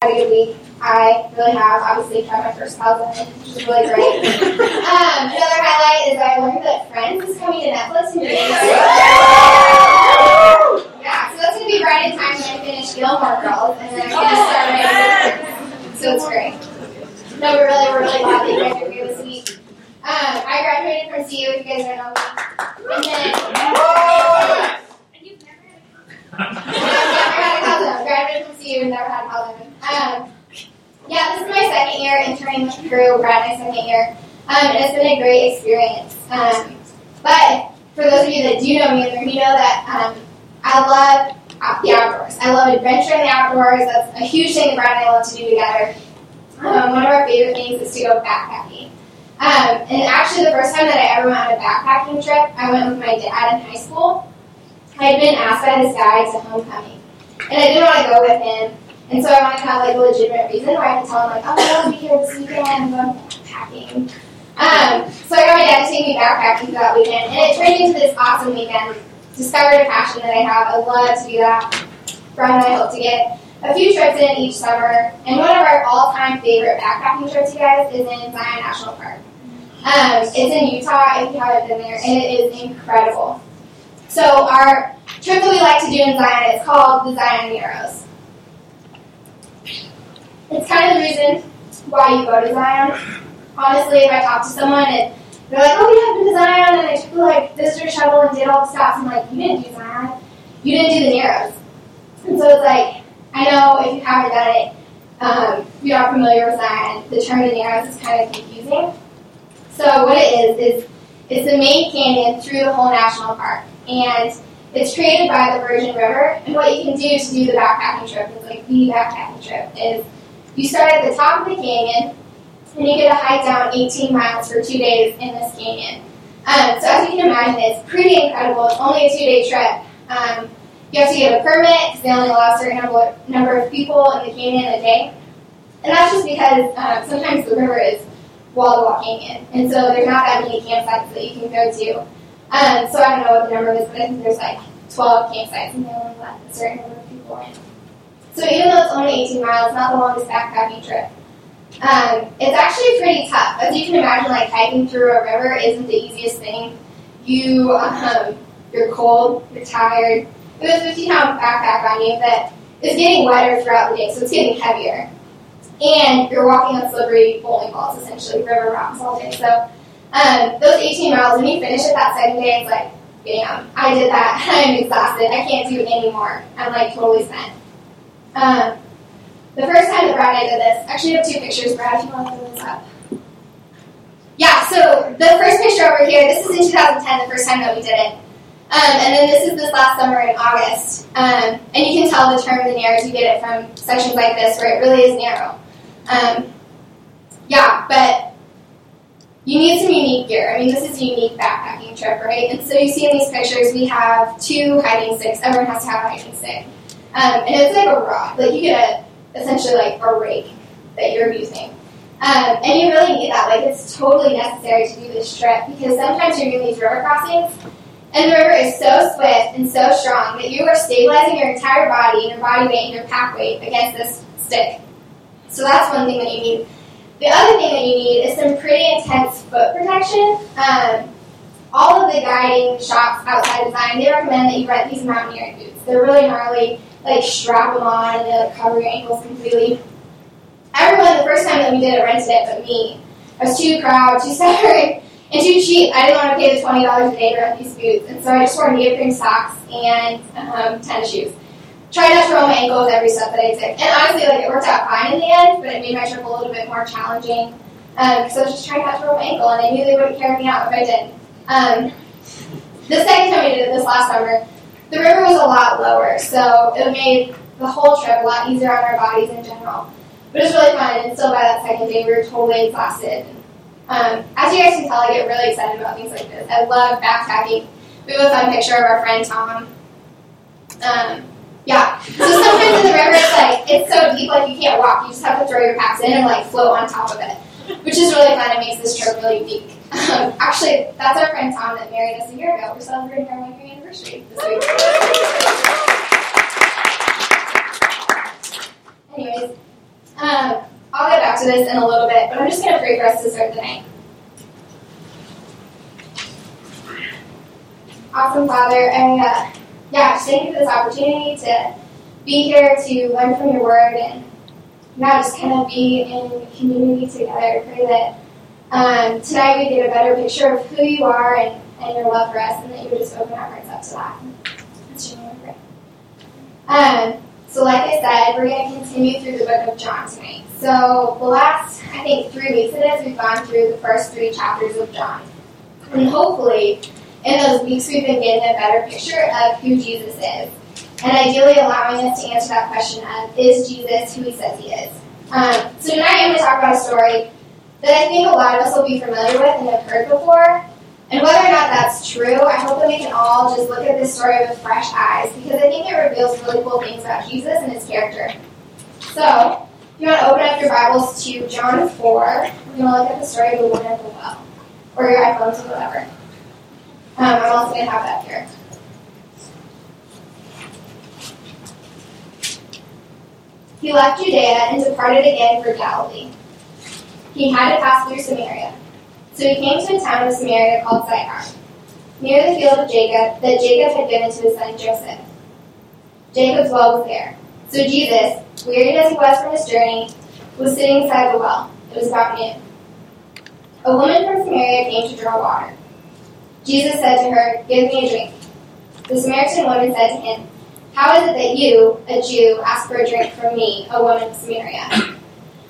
had a good week. I really have. Obviously, tried my first Calzone, which is really great. um, another highlight is I learned that Friends is coming to Netflix in. Yeah, so that's going to be right in time when I finish Gilmore Girls, and then I'm going to start my So it's great. No, we're really, we're really glad that you guys are here this week. Um, I graduated from CU, if you guys don't know me. And then. never had a Calzone. Graduated from CU and never had a Calzone. Um, yeah, this is my second the crew, Brad, my second year. Um, and it's been a great experience. Um, but for those of you that do know me you know that um, I love the outdoors. I love adventure in the outdoors. That's a huge thing Brad and I love to do together. Um, one of our favorite things is to go backpacking. Um, and actually, the first time that I ever went on a backpacking trip, I went with my dad in high school. I had been asked by this guy to homecoming, and I didn't want to go with him. And so I wanted to have like a legitimate reason where I could tell him like, oh, I'll be here this weekend, I'm going backpacking. Um, so I got my dad to take me backpacking that weekend, and it turned into this awesome weekend. Discovered a passion that I have. I love to do that. Brian and I hope to get a few trips in each summer. And one of our all-time favorite backpacking trips, you guys, is in Zion National Park. Um, it's in Utah if you haven't been there, and it is incredible. So our trip that we like to do in Zion is called the Zion Narrows. It's kind of the reason why you go to Zion. Honestly, if I talk to someone and they're like, oh, we have been to Zion, and I took the like visitor shuttle and did all the stops, I'm like, you didn't do Zion. You didn't do the Narrows. And so it's like, I know if you haven't done it, um, if you're familiar with Zion, the term the Narrows is kind of confusing. So what it is, is it's the main canyon through the whole national park. And it's created by the Virgin River. And what you can do to do the backpacking trip, it's like the backpacking trip, is you start at the top of the canyon, and you get to hike down 18 miles for two days in this canyon. Um, so as you can imagine, it's pretty incredible. It's only a two-day trip. Um, you have to get a permit because they only allow a certain number, number of people in the canyon a day. And that's just because um, sometimes the river is wall-to-wall canyon, and so there's not that many campsites that you can go to. Um, so I don't know what the number is, but I think there's like 12 campsites, and they only let a certain number of people in. So even though it's only 18 miles, not the longest backpacking trip. Um, it's actually pretty tough. As you can imagine, like hiking through a river isn't the easiest thing. You, um, you're cold, you're tired. It was a 50 pound backpack on you that is getting wetter throughout the day, so it's getting heavier. And you're walking on slippery bowling balls, essentially, river rocks all day. So um, those 18 miles, when you finish it that second day, it's like, bam, I did that. I'm exhausted. I can't do it anymore. I'm like totally spent. Um, the first time that Brad and I did this, actually, I have two pictures, Brad, if you want to throw this up. Yeah, so the first picture over here, this is in 2010, the first time that we did it. Um, and then this is this last summer in August. Um, and you can tell the term the narrows, you get it from sections like this, where it really is narrow. Um, yeah, but you need some unique gear. I mean, this is a unique backpacking trip, right? And so you see in these pictures, we have two hiking sticks. Everyone has to have a hiking stick. Um, and it's like a rock. Like you get a, essentially like a rake that you're using. Um, and you really need that. Like it's totally necessary to do this trip because sometimes you're doing these river crossings and the river is so swift and so strong that you are stabilizing your entire body, your body weight, and your pack weight against this stick. So that's one thing that you need. The other thing that you need is some pretty intense foot protection. Um, all of the guiding shops outside Zion, they recommend that you rent these mountaineering boots. They're really gnarly like strap them on and like cover your ankles completely. Everyone, the first time that we did it, rented it, but me. I was too proud, too stubborn, and too cheap. I didn't want to pay the twenty dollars a day to rent these boots, and so I just wore neoprene socks and um, tennis shoes. Tried not to roll my ankles every step that I took, and honestly, like it worked out fine in the end, but it made my trip a little bit more challenging because um, I was just trying not to roll my ankle, and I knew they wouldn't carry me out if I did. Um, the second time we did it this last summer, the river was a lot lower, so it made the whole trip a lot easier on our bodies in general. But it was really fun, and still by that second day, we were totally exhausted. Um, as you guys can tell, I get really excited about things like this. I love backpacking. We have a fun picture of our friend Tom. Um, yeah. So sometimes in the river, it's like it's so deep, like you can't walk. You just have to throw your packs in and like float on top of it, which is really fun. It makes this trip really unique. Um, actually, that's our friend Tom that married us a year ago. We're celebrating our one year anniversary this week. Anyways, Um, I'll get back to this in a little bit, but I'm just going to pray for us to start the night. Awesome, Father. And uh, yeah, just thank you for this opportunity to be here to learn from your word and now just kind of be in community together. Pray that um, tonight we get a better picture of who you are and, and your love for us, and that you would just open our hearts up to that. That's your. Um, so, like I said, we're going to continue through the book of John tonight. So, the last, I think, three weeks it is, we've gone through the first three chapters of John. And hopefully, in those weeks, we've been getting a better picture of who Jesus is. And ideally, allowing us to answer that question of, is Jesus who he says he is? Um, so, tonight I'm going to talk about a story that I think a lot of us will be familiar with and have heard before. And whether or not that's true, I hope that we can all just look at this story with fresh eyes because I think it reveals really cool things about Jesus and his character. So, if you want to open up your Bibles to John 4, we're going to look at the story of the woman at the well, or your iPhones or whatever. Um, I'm also going to have that here. He left Judea and departed again for Galilee. He had to pass through Samaria. So he came to a town of Samaria called Sychar, near the field of Jacob that Jacob had given to his son Joseph. Jacob's well was there. So Jesus, wearied as he was from his journey, was sitting beside the well. It was about noon. A woman from Samaria came to draw water. Jesus said to her, Give me a drink. The Samaritan woman said to him, How is it that you, a Jew, ask for a drink from me, a woman of Samaria?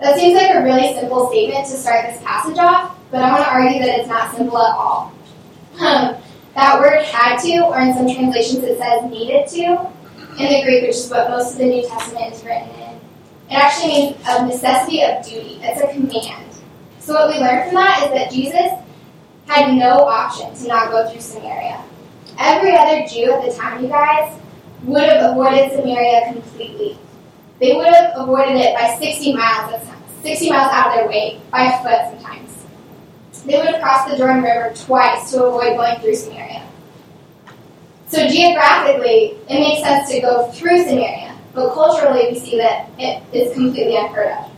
That seems like a really simple statement to start this passage off, but I want to argue that it's not simple at all. Um, that word had to, or in some translations it says needed to, in the Greek, which is what most of the New Testament is written in. It actually means a necessity of duty. It's a command. So what we learn from that is that Jesus had no option to not go through Samaria. Every other Jew at the time, you guys, would have avoided Samaria completely. They would have avoided it by 60 miles, that's 60 miles out of their way, by foot sometimes. They would have crossed the Jordan River twice to avoid going through Samaria. So geographically, it makes sense to go through Samaria, but culturally, we see that it is completely unheard of.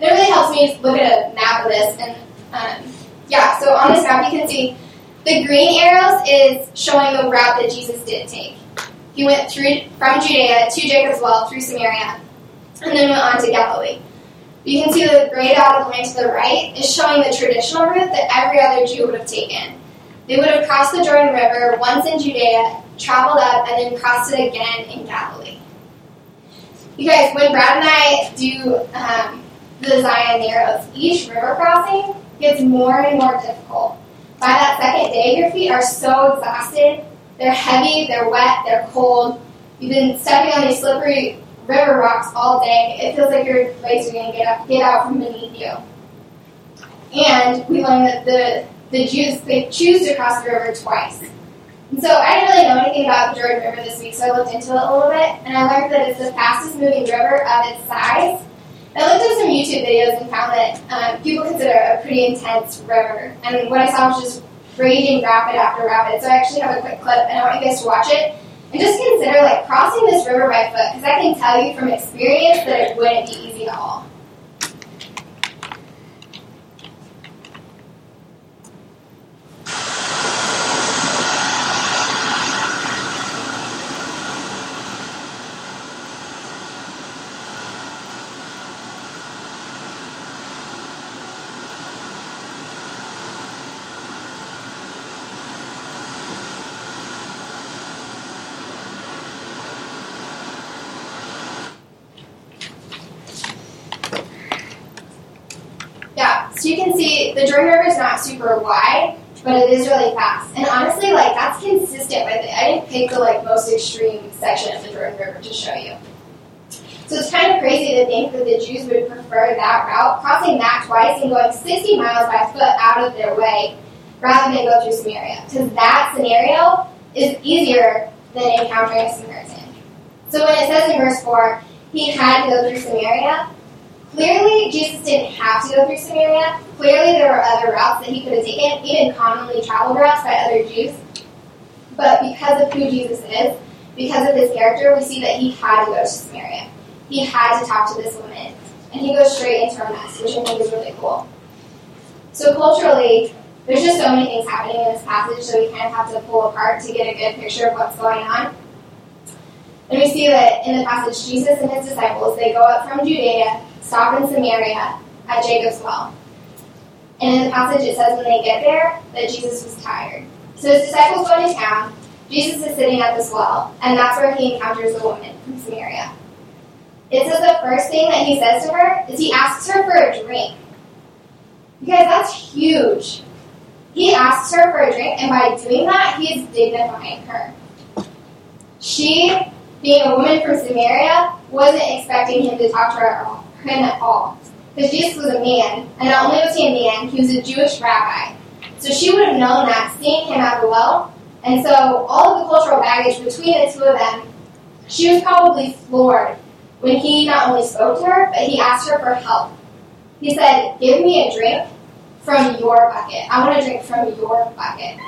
It really helps me look at a map of this, and um, yeah, so on this map you can see the green arrows is showing the route that Jesus did take. He went through from Judea to Jacob's well through Samaria, and then went on to Galilee. You can see the gray dotted line to the right is showing the traditional route that every other Jew would have taken. They would have crossed the Jordan River once in Judea, traveled up, and then crossed it again in Galilee. You guys, when Brad and I do um, the Zion Narrows, each river crossing gets more and more difficult. By that second day, your feet are so exhausted. They're heavy, they're wet, they're cold. You've been stepping on these slippery river rocks all day. It feels like your legs are going to get get out from beneath you. And we learned that the the Jews they choose to cross the river twice. And so I didn't really know anything about the Jordan River this week, so I looked into it a little bit, and I learned that it's the fastest moving river of its size. I looked at some YouTube videos and found that um, people consider it a pretty intense river, and what I saw was just raging rapid after rapid. So I actually have a quick clip, and I want you guys to watch it. And just consider like crossing this river by foot, because I can tell you from experience that it wouldn't be easy at all. The Jordan River is not super wide, but it is really fast. And honestly, like that's consistent with it. I didn't pick the like most extreme section of the Jordan River to show you. So it's kind of crazy to think that the Jews would prefer that route, crossing that twice and going 60 miles by foot out of their way, rather than go through Samaria. Because that scenario is easier than encountering a Samaritan. So when it says in verse 4, he had to go through Samaria, clearly Jesus didn't have to go through Samaria. Clearly there were other routes that he could have taken, even commonly traveled routes by other Jews. But because of who Jesus is, because of his character, we see that he had to go to Samaria. He had to talk to this woman. And he goes straight into her mess, which I think is really cool. So culturally, there's just so many things happening in this passage, that we kind of have to pull apart to get a good picture of what's going on. And we see that in the passage, Jesus and his disciples, they go up from Judea, stop in Samaria at Jacob's well. And in the passage, it says when they get there that Jesus was tired. So his disciples go to town. Jesus is sitting at this well, and that's where he encounters a woman from Samaria. It says the first thing that he says to her is he asks her for a drink. You guys, that's huge. He asks her for a drink, and by doing that, he is dignifying her. She, being a woman from Samaria, wasn't expecting him to talk to her at all, at all. Because Jesus was a man, and not only was he a man, he was a Jewish rabbi. So she would have known that seeing him at the well. And so all of the cultural baggage between the two of them, she was probably floored when he not only spoke to her, but he asked her for help. He said, Give me a drink from your bucket. I want to drink from your bucket.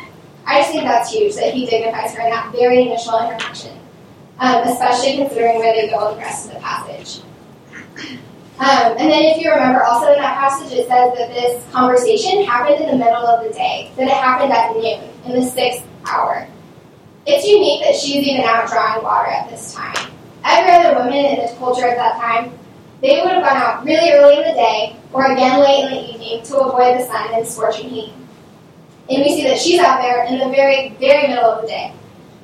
I just think that's huge that he dignifies her in that very initial interaction, um, especially considering where they go in the rest of the passage. Um, and then, if you remember, also in that passage, it says that this conversation happened in the middle of the day, that it happened at noon, in the sixth hour. It's unique that she's even out drawing water at this time. Every other woman in the culture at that time they would have gone out really early in the day or again late in the evening to avoid the sun and scorching heat. And we see that she's out there in the very, very middle of the day.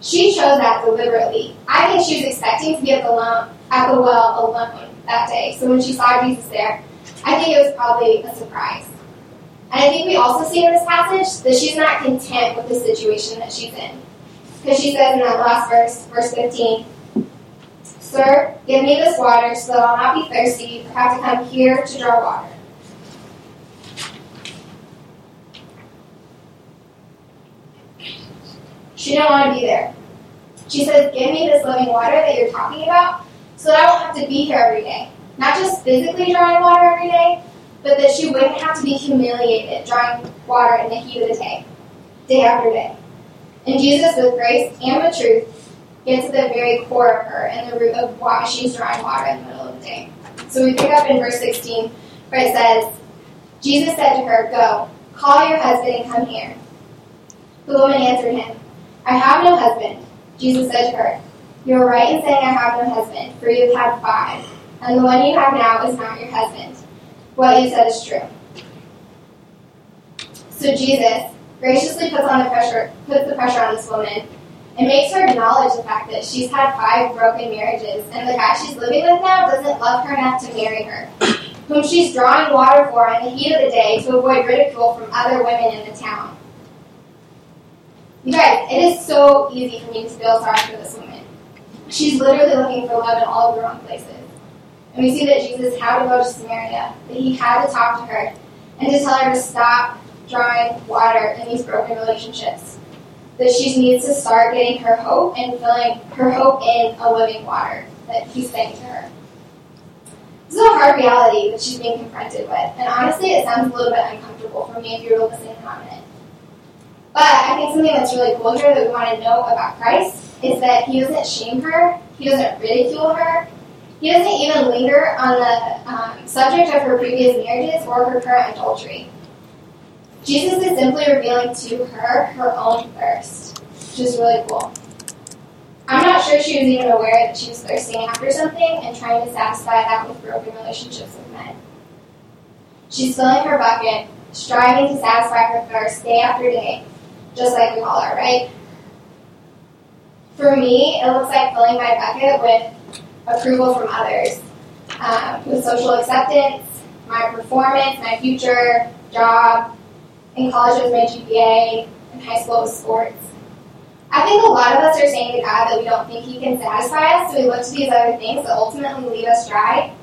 She chose that deliberately. I think she was expecting to be at the, lo- at the well alone that day. So when she saw Jesus there, I think it was probably a surprise. And I think we also see in this passage that she's not content with the situation that she's in. Because she says in that last verse, verse 15, Sir, give me this water so that I'll not be thirsty or have to come here to draw water. She didn't want to be there. She says, Give me this living water that you're talking about so that be here every day. Not just physically drawing water every day, but that she wouldn't have to be humiliated drawing water in the heat of the day, day after day. And Jesus, with grace and with truth, gets to the very core of her and the root of why she's drawing water in the middle of the day. So we pick up in verse 16 where it says, Jesus said to her, Go, call your husband and come here. The woman answered him, I have no husband. Jesus said to her, You are right in saying I have no husband, for you have had five, and the one you have now is not your husband. What you said is true. So Jesus graciously puts on the pressure puts the pressure on this woman and makes her acknowledge the fact that she's had five broken marriages, and the guy she's living with now doesn't love her enough to marry her, whom she's drawing water for in the heat of the day to avoid ridicule from other women in the town. You guys, it is so easy for me to feel sorry for this woman. She's literally looking for love in all the wrong places. And we see that Jesus had to go to Samaria, that he had to talk to her, and to tell her to stop drawing water in these broken relationships that she needs to start getting her hope and filling her hope in a living water that he's saying to her. This is a hard reality that she's being confronted with, and honestly, it sounds a little bit uncomfortable for me if you were listening on it. But I think something that's really cool here that we want to know about Christ is that he doesn't shame her, he doesn't ridicule her, he doesn't even linger on the um, subject of her previous marriages or her current adultery. Jesus is simply revealing to her her own thirst, which is really cool. I'm not sure she was even aware that she was thirsting after something and trying to satisfy that with broken relationships with men. She's filling her bucket, striving to satisfy her thirst day after day, just like we all are, right? For me, it looks like filling my bucket with approval from others, um, with social acceptance, my performance, my future, job. In college, it was my GPA. In high school, was sports. I think a lot of us are saying to God that we don't think He can satisfy us, so we look to these other things that ultimately leave us dry.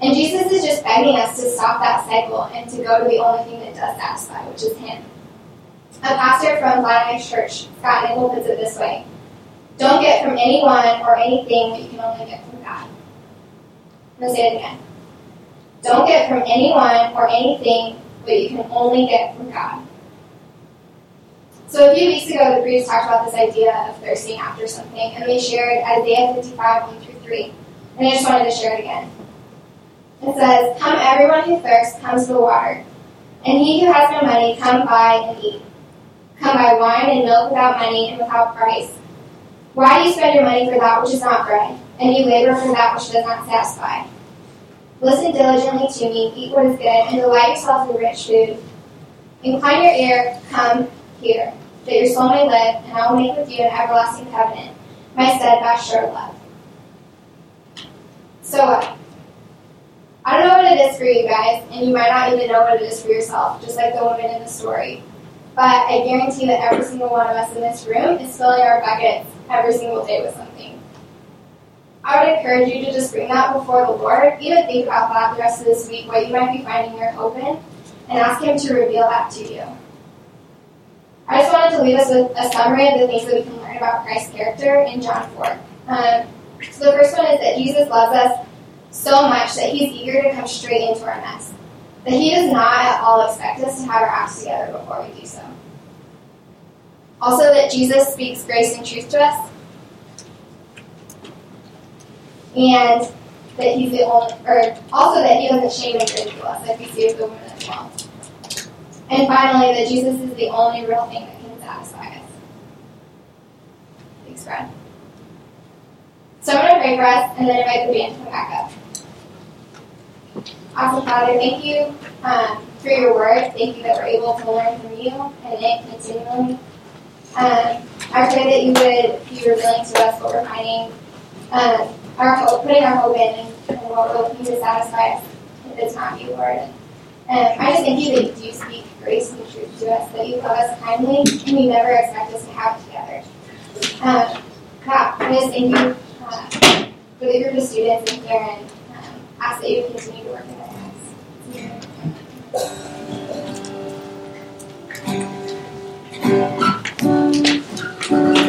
And Jesus is just begging us to stop that cycle and to go to the only thing that does satisfy, which is Him. A pastor from Flatiron Church, Scott Nickel, puts it this way Don't get from anyone or anything what you can only get from God. I'm going to say it again. Don't get from anyone or anything what you can only get from God. So a few weeks ago, the Breeds talked about this idea of thirsting after something, and they shared Isaiah 55, 1 through 3. And I just wanted to share it again. It says, Come everyone who thirsts, come to the water. And he who has no money, come buy and eat. Come buy wine and milk without money and without price. Why do you spend your money for that which is not bread, and you labor for that which does not satisfy? Listen diligently to me, eat what is good, and delight yourself in rich food. Incline your ear, come here, that your soul may live, and I will make with you an everlasting covenant, my steadfast sure love. So? I don't know what it is for you guys, and you might not even know what it is for yourself, just like the woman in the story. But I guarantee that every single one of us in this room is filling our buckets every single day with something. I would encourage you to just bring that before the Lord. Even think about that the rest of this week, what you might be finding your hope in, and ask Him to reveal that to you. I just wanted to leave us with a summary of the things that we can learn about Christ's character in John 4. Um, so the first one is that Jesus loves us so much that he's eager to come straight into our mess. That he does not at all expect us to have our acts together before we do so. Also, that Jesus speaks grace and truth to us. And that he's the only, or also that he doesn't shame and ridicule us, like we see with the woman as well. And finally, that Jesus is the only real thing that can satisfy us. Thanks, Brad. So I'm going to pray for us and then invite the band to come back up. Awesome, Father, thank you um, for your word. Thank you that we're able to learn from you and it continually. Um, I pray that you would be revealing to us what we're finding, um, our hope, putting our hope in, and what will you to satisfy us if it's not you, Lord. Um, I just thank you that you do speak grace and truth to us, that you love us kindly, and you never expect us to have it together. Um, God, I just thank you uh, for the group of students in here, and um, ask that you continue to work in their lives. Thank you. Thank you.